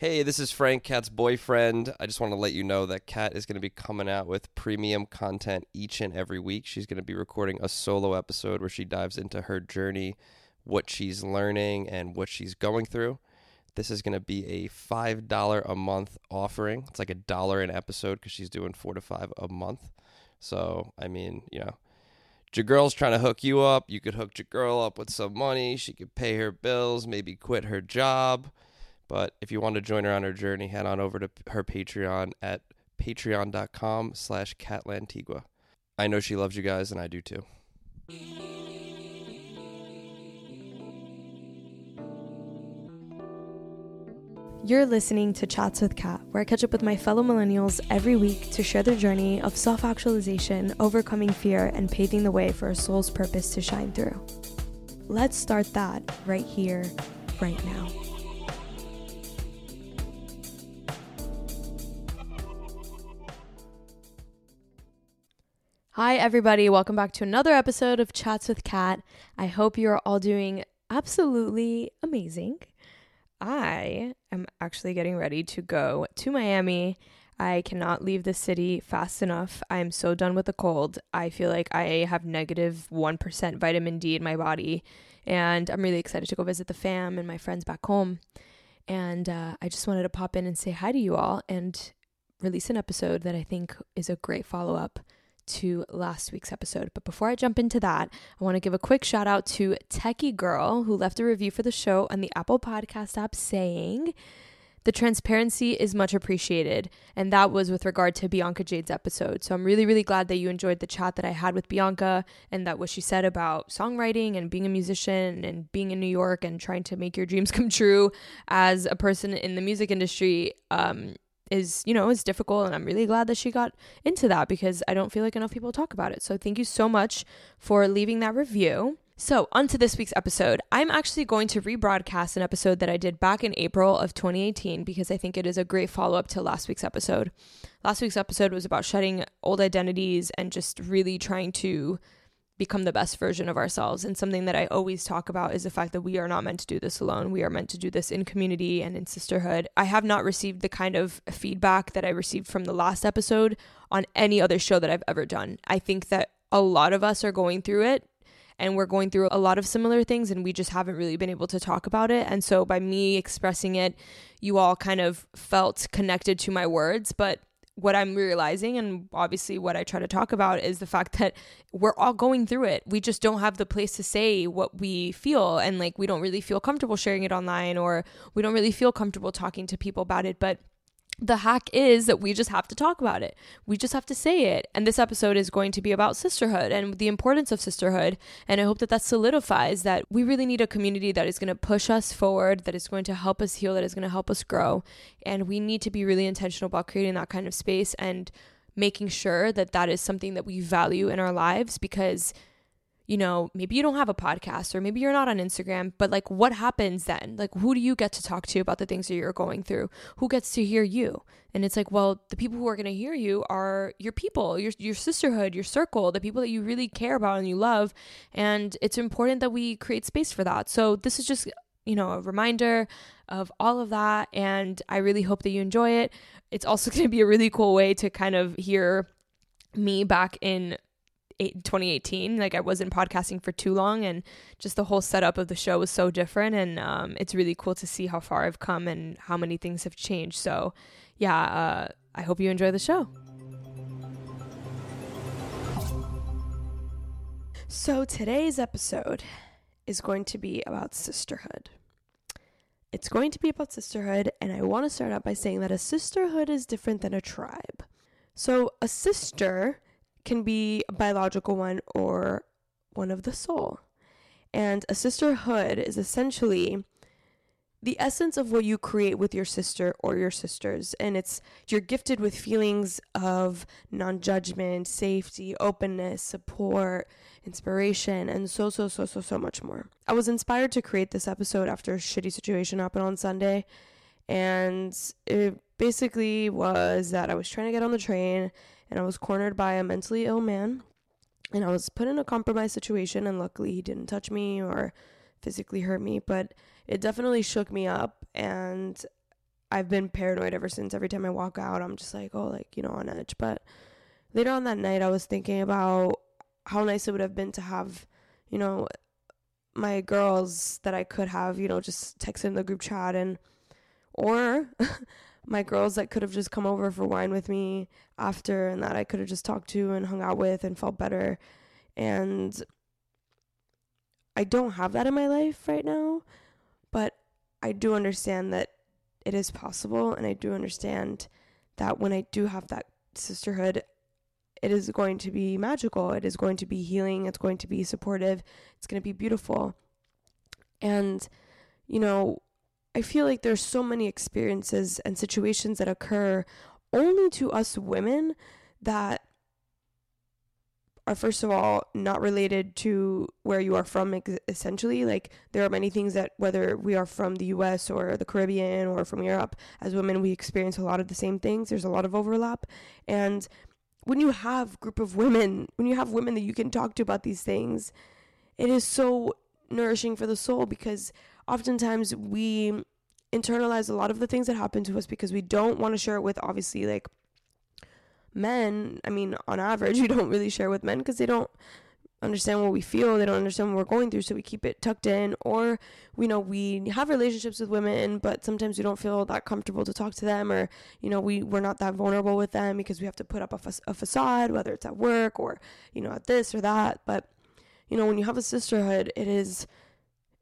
Hey, this is Frank, Kat's boyfriend. I just want to let you know that Kat is going to be coming out with premium content each and every week. She's going to be recording a solo episode where she dives into her journey, what she's learning, and what she's going through. This is going to be a $5 a month offering. It's like a dollar an episode because she's doing four to five a month. So, I mean, you know, your girl's trying to hook you up. You could hook your girl up with some money. She could pay her bills, maybe quit her job but if you want to join her on her journey, head on over to her Patreon at patreon.com slash katlantigua. I know she loves you guys, and I do too. You're listening to Chats with Kat, where I catch up with my fellow millennials every week to share their journey of self actualization, overcoming fear, and paving the way for a soul's purpose to shine through. Let's start that right here, right now. Hi, everybody. Welcome back to another episode of Chats with Kat. I hope you're all doing absolutely amazing. I am actually getting ready to go to Miami. I cannot leave the city fast enough. I'm so done with the cold. I feel like I have negative 1 vitamin D in my body. And I'm really excited to go visit the fam and my friends back home. And uh, I just wanted to pop in and say hi to you all and release an episode that I think is a great follow up to last week's episode. But before I jump into that, I want to give a quick shout out to Techie Girl, who left a review for the show on the Apple Podcast app saying, the transparency is much appreciated. And that was with regard to Bianca Jade's episode. So I'm really, really glad that you enjoyed the chat that I had with Bianca and that what she said about songwriting and being a musician and being in New York and trying to make your dreams come true as a person in the music industry. Um, is, you know, is difficult. And I'm really glad that she got into that because I don't feel like enough people talk about it. So thank you so much for leaving that review. So, onto this week's episode. I'm actually going to rebroadcast an episode that I did back in April of 2018 because I think it is a great follow up to last week's episode. Last week's episode was about shedding old identities and just really trying to become the best version of ourselves. And something that I always talk about is the fact that we are not meant to do this alone. We are meant to do this in community and in sisterhood. I have not received the kind of feedback that I received from the last episode on any other show that I've ever done. I think that a lot of us are going through it and we're going through a lot of similar things and we just haven't really been able to talk about it. And so by me expressing it, you all kind of felt connected to my words, but what I'm realizing, and obviously what I try to talk about, is the fact that we're all going through it. We just don't have the place to say what we feel, and like we don't really feel comfortable sharing it online, or we don't really feel comfortable talking to people about it. But the hack is that we just have to talk about it. We just have to say it. And this episode is going to be about sisterhood and the importance of sisterhood. And I hope that that solidifies that we really need a community that is going to push us forward, that is going to help us heal, that is going to help us grow. And we need to be really intentional about creating that kind of space and making sure that that is something that we value in our lives because you know, maybe you don't have a podcast or maybe you're not on Instagram, but like what happens then? Like who do you get to talk to about the things that you're going through? Who gets to hear you? And it's like, well, the people who are going to hear you are your people, your your sisterhood, your circle, the people that you really care about and you love, and it's important that we create space for that. So this is just you know, a reminder of all of that and I really hope that you enjoy it. It's also going to be a really cool way to kind of hear me back in 2018 like i wasn't podcasting for too long and just the whole setup of the show was so different and um, it's really cool to see how far i've come and how many things have changed. So yeah uh, i hope you enjoy the show. So today's episode is going to be about sisterhood. It's going to be about sisterhood and i want to start out by saying that a sisterhood is different than a tribe. So a sister can be a biological one or one of the soul. And a sisterhood is essentially the essence of what you create with your sister or your sisters. And it's you're gifted with feelings of non judgment, safety, openness, support, inspiration, and so, so, so, so, so much more. I was inspired to create this episode after a shitty situation happened on Sunday. And it basically was that I was trying to get on the train and I was cornered by a mentally ill man. And I was put in a compromised situation, and luckily he didn't touch me or physically hurt me, but it definitely shook me up. And I've been paranoid ever since. Every time I walk out, I'm just like, oh, like, you know, on edge. But later on that night, I was thinking about how nice it would have been to have, you know, my girls that I could have, you know, just text in the group chat and, or my girls that could have just come over for wine with me after and that I could have just talked to and hung out with and felt better. And I don't have that in my life right now, but I do understand that it is possible and I do understand that when I do have that sisterhood, it is going to be magical. It is going to be healing. It's going to be supportive. It's going to be beautiful. And, you know, I feel like there's so many experiences and situations that occur only to us women that are first of all not related to where you are from essentially. Like there are many things that whether we are from the US or the Caribbean or from Europe as women we experience a lot of the same things. There's a lot of overlap. And when you have group of women when you have women that you can talk to about these things it is so nourishing for the soul because oftentimes we internalize a lot of the things that happen to us because we don't want to share it with obviously like men. I mean, on average, we don't really share with men because they don't understand what we feel they don't understand what we're going through so we keep it tucked in or you know we have relationships with women but sometimes we don't feel that comfortable to talk to them or you know we we're not that vulnerable with them because we have to put up a, fa- a facade whether it's at work or you know at this or that but you know when you have a sisterhood it is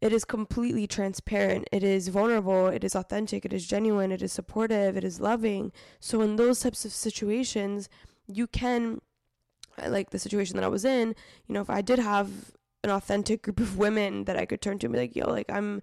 it is completely transparent. It is vulnerable. It is authentic. It is genuine. It is supportive. It is loving. So, in those types of situations, you can, like the situation that I was in, you know, if I did have an authentic group of women that I could turn to and be like, yo, like, I'm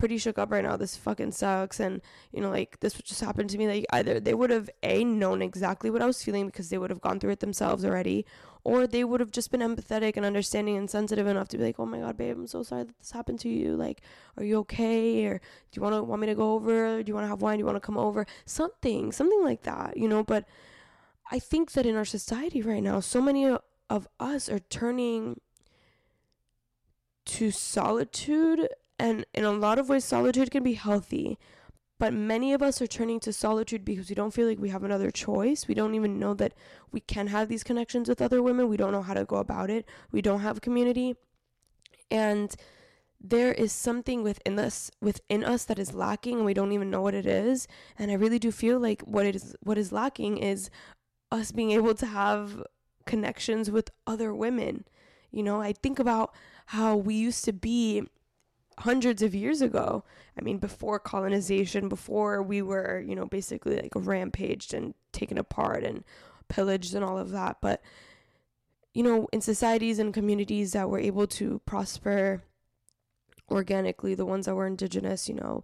pretty shook up right now. This fucking sucks. And, you know, like this just happen to me. Like either they would have A, known exactly what I was feeling because they would have gone through it themselves already, or they would have just been empathetic and understanding and sensitive enough to be like, oh my God, babe, I'm so sorry that this happened to you. Like, are you okay? Or do you want to want me to go over? Do you want to have wine? Do you want to come over? Something, something like that, you know, but I think that in our society right now, so many of us are turning to solitude and in a lot of ways, solitude can be healthy. But many of us are turning to solitude because we don't feel like we have another choice. We don't even know that we can have these connections with other women. We don't know how to go about it. We don't have community. And there is something within us within us that is lacking and we don't even know what it is. And I really do feel like what it is what is lacking is us being able to have connections with other women. You know, I think about how we used to be hundreds of years ago. I mean, before colonization, before we were, you know, basically like rampaged and taken apart and pillaged and all of that. But, you know, in societies and communities that were able to prosper organically, the ones that were indigenous, you know,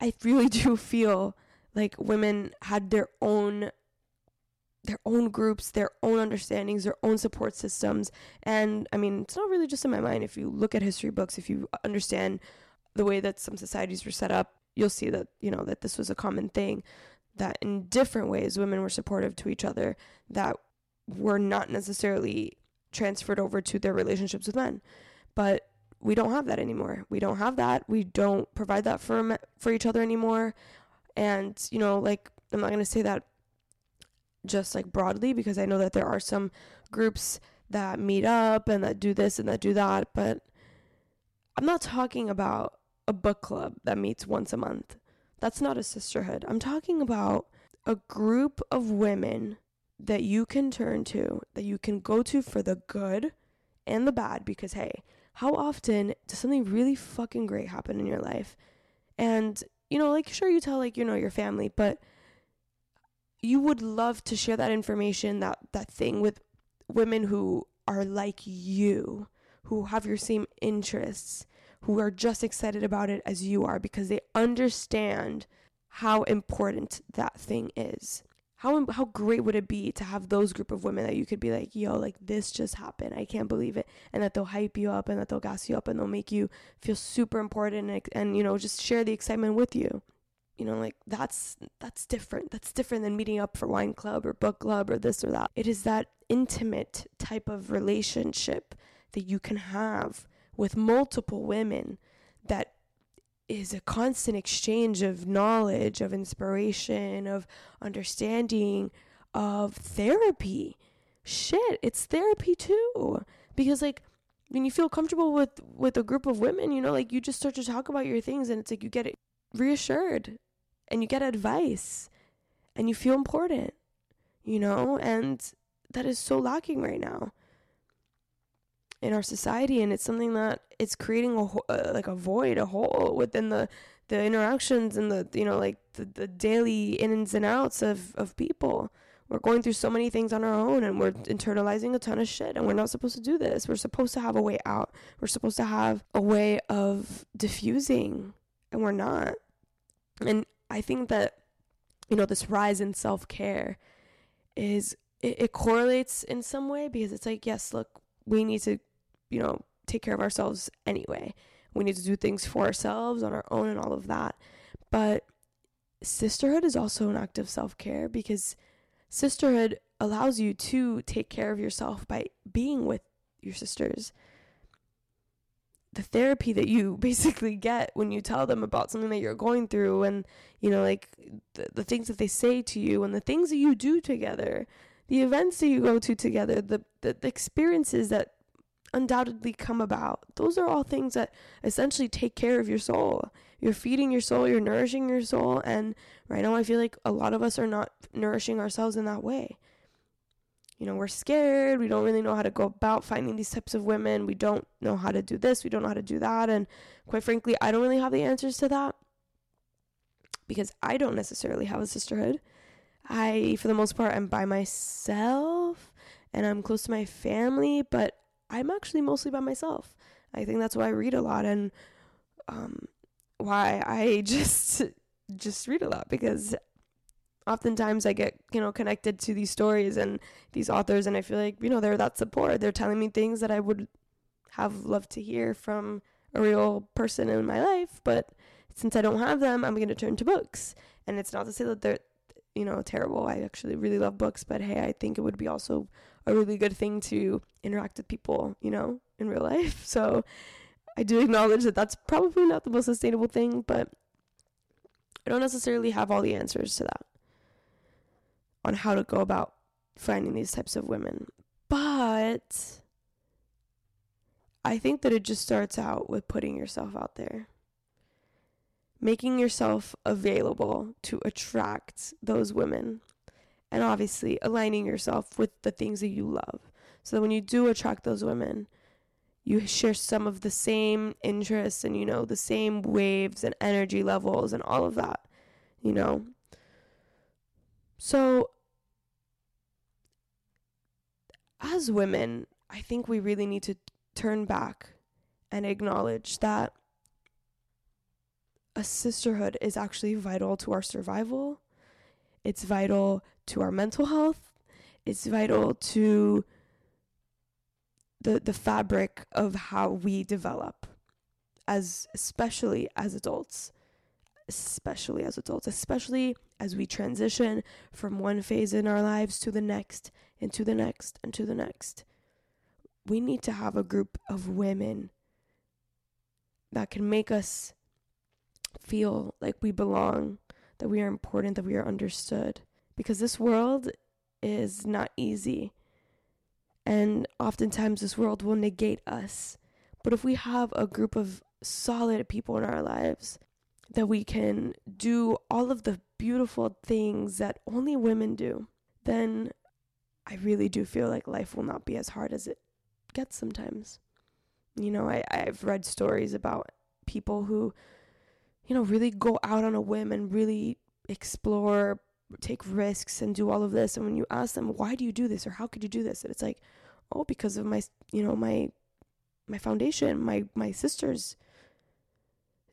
I really do feel like women had their own their own groups, their own understandings, their own support systems. And I mean, it's not really just in my mind. If you look at history books, if you understand the way that some societies were set up, you'll see that, you know, that this was a common thing, that in different ways women were supportive to each other, that were not necessarily transferred over to their relationships with men. But we don't have that anymore. We don't have that. We don't provide that for for each other anymore. And, you know, like I'm not going to say that just like broadly because I know that there are some groups that meet up and that do this and that do that, but I'm not talking about a book club that meets once a month. That's not a sisterhood. I'm talking about a group of women that you can turn to, that you can go to for the good and the bad because hey, how often does something really fucking great happen in your life? And you know, like sure you tell like you know your family, but you would love to share that information, that that thing with women who are like you, who have your same interests, who are just excited about it as you are because they understand how important that thing is. How how great would it be to have those group of women that you could be like, "Yo, like this just happened. I can't believe it." And that they'll hype you up and that they'll gas you up and they'll make you feel super important and, and you know, just share the excitement with you you know like that's that's different that's different than meeting up for wine club or book club or this or that it is that intimate type of relationship that you can have with multiple women that is a constant exchange of knowledge, of inspiration, of understanding, of therapy. Shit, it's therapy too. Because like when you feel comfortable with with a group of women, you know, like you just start to talk about your things and it's like you get it reassured and you get advice and you feel important, you know, and that is so lacking right now in our society and it's something that it's creating a uh, like a void a hole within the the interactions and the you know like the, the daily ins and outs of of people. We're going through so many things on our own and we're internalizing a ton of shit and we're not supposed to do this. We're supposed to have a way out. We're supposed to have a way of diffusing and we're not. And i think that you know this rise in self-care is it, it correlates in some way because it's like yes look we need to you know, take care of ourselves anyway. We need to do things for ourselves on our own and all of that. But sisterhood is also an act of self care because sisterhood allows you to take care of yourself by being with your sisters. The therapy that you basically get when you tell them about something that you're going through, and you know, like the, the things that they say to you, and the things that you do together, the events that you go to together, the, the, the experiences that undoubtedly come about. Those are all things that essentially take care of your soul. You're feeding your soul, you're nourishing your soul, and right now I feel like a lot of us are not nourishing ourselves in that way. You know, we're scared, we don't really know how to go about finding these types of women, we don't know how to do this, we don't know how to do that, and quite frankly, I don't really have the answers to that because I don't necessarily have a sisterhood. I, for the most part, am by myself and I'm close to my family, but I'm actually mostly by myself. I think that's why I read a lot and um, why I just just read a lot because oftentimes I get you know connected to these stories and these authors and I feel like you know they're that support. They're telling me things that I would have loved to hear from a real person in my life, but since I don't have them, I'm going to turn to books. And it's not to say that they're you know terrible. I actually really love books, but hey, I think it would be also a really good thing to interact with people, you know, in real life. So I do acknowledge that that's probably not the most sustainable thing, but I don't necessarily have all the answers to that on how to go about finding these types of women. But I think that it just starts out with putting yourself out there. Making yourself available to attract those women and obviously aligning yourself with the things that you love. So that when you do attract those women, you share some of the same interests and you know the same waves and energy levels and all of that, you know. So as women, I think we really need to turn back and acknowledge that a sisterhood is actually vital to our survival. It's vital to our mental health. It's vital to the the fabric of how we develop as especially as adults especially as adults especially as we transition from one phase in our lives to the next and to the next and to the next we need to have a group of women that can make us feel like we belong that we are important that we are understood because this world is not easy. And oftentimes, this world will negate us. But if we have a group of solid people in our lives that we can do all of the beautiful things that only women do, then I really do feel like life will not be as hard as it gets sometimes. You know, I, I've read stories about people who, you know, really go out on a whim and really explore take risks and do all of this. And when you ask them why do you do this? Or how could you do this? And it's like oh because of my you know my my foundation my my sisters.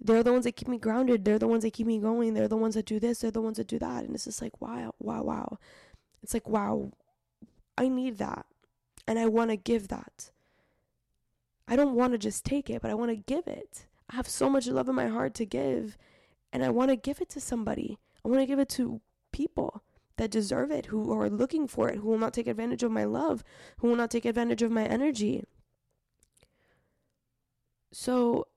They're the ones that keep me grounded. They're the ones that keep me going. They're the ones that do this. They're the ones that do that. And it's just like wow wow wow. It's like wow i need that and i want to give that. I don't want to just take it but i want to give it. I have so much love in my heart to give and i want to give it to somebody. I want to give it to people that deserve it, who are looking for it, who will not take advantage of my love, who will not take advantage of my energy. So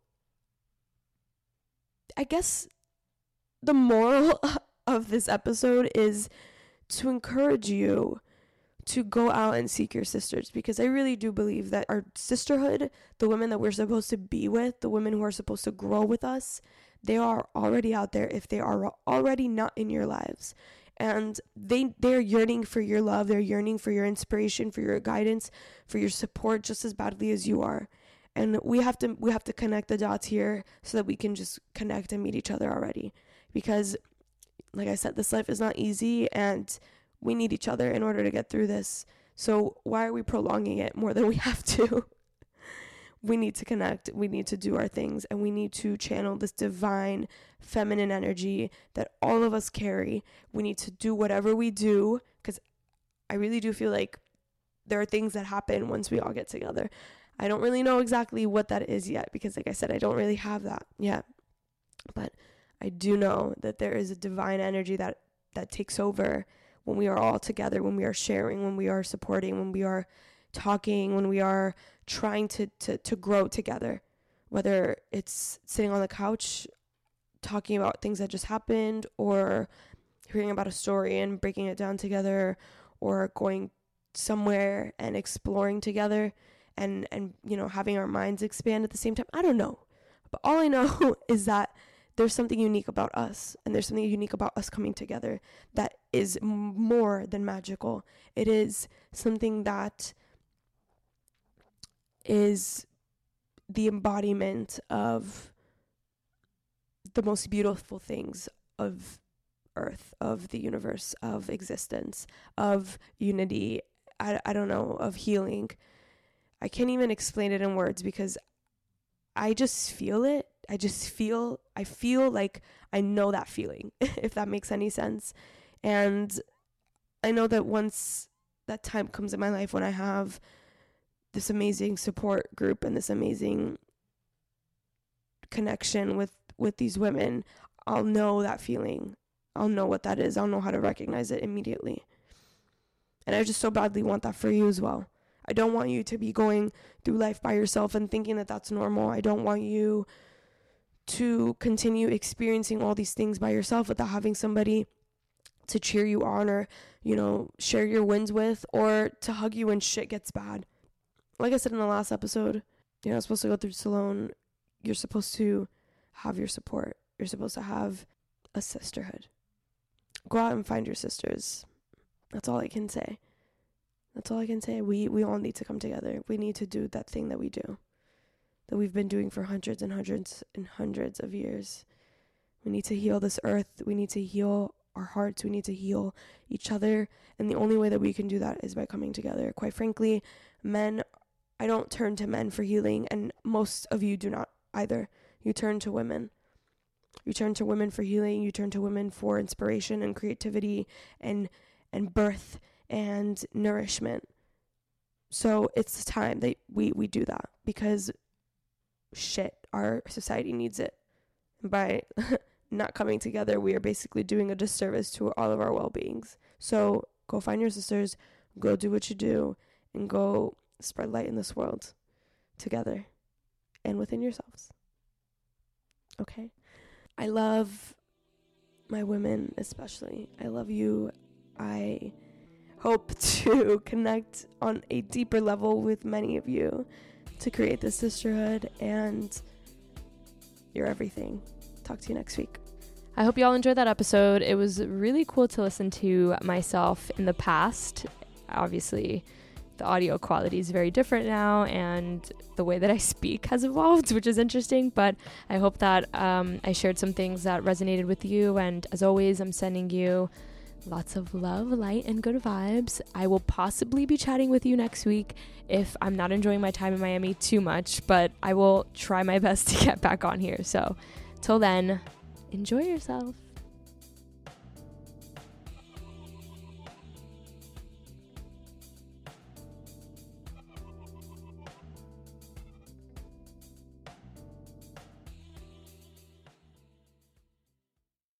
I guess the moral of this episode is to encourage you to go out and seek your sisters because I really do believe that our sisterhood, the women that we're supposed to be with, the women who are supposed to grow with us, they are already out there if they are already not in your lives. And they they're yearning for your love, they're yearning for your inspiration, for your guidance, for your support just as badly as you are. And we have to we have to connect the dots here so that we can just connect and meet each other already. Because like I said, this life is not easy and we need each other in order to get through this. So why are we prolonging it more than we have to? we need to connect, we need to do our things, and we need to channel this divine feminine energy that all of us carry. We need to do whatever we do because I really do feel like there are things that happen once we all get together. I don't really know exactly what that is yet because, like I said, I don't really have that yet. But I do know that there is a divine energy that that takes over when we are all together, when we are sharing, when we are supporting, when we are talking, when we are trying to, to, to grow together. Whether it's sitting on the couch talking about things that just happened, or hearing about a story and breaking it down together, or going somewhere and exploring together and and you know having our minds expand at the same time. I don't know. But all I know is that there's something unique about us and there's something unique about us coming together that is more than magical. It is something that is the embodiment of the most beautiful things of earth of the universe of existence of unity I, I don't know of healing. I can't even explain it in words because i just feel it I just feel I feel like I know that feeling if that makes any sense. And I know that once that time comes in my life when I have this amazing support group and this amazing connection with with these women, I'll know that feeling. I'll know what that is. I'll know how to recognize it immediately. And I just so badly want that for you as well. I don't want you to be going through life by yourself and thinking that that's normal. I don't want you to continue experiencing all these things by yourself without having somebody to cheer you on or, you know, share your wins with or to hug you when shit gets bad. Like I said in the last episode, you're not supposed to go through this alone. You're supposed to have your support. You're supposed to have a sisterhood. Go out and find your sisters. That's all I can say. That's all I can say. We we all need to come together. We need to do that thing that we do that we've been doing for hundreds and hundreds and hundreds of years. We need to heal this earth. We need to heal our hearts. We need to heal each other. And the only way that we can do that is by coming together. Quite frankly, men, I don't turn to men for healing, and most of you do not either. You turn to women. You turn to women for healing. You turn to women for inspiration and creativity and and birth and nourishment. So it's time that we, we do that because shit, our society needs it. By not coming together, we are basically doing a disservice to all of our well beings. So go find your sisters, go do what you do, and go spread light in this world together and within yourselves. Okay? I love my women, especially. I love you. I hope to connect on a deeper level with many of you to create this sisterhood, and you're everything. Talk to you next week. I hope you all enjoyed that episode. It was really cool to listen to myself in the past. Obviously, the audio quality is very different now, and the way that I speak has evolved, which is interesting. But I hope that um, I shared some things that resonated with you. And as always, I'm sending you lots of love, light, and good vibes. I will possibly be chatting with you next week if I'm not enjoying my time in Miami too much, but I will try my best to get back on here. So, till then, enjoy yourself.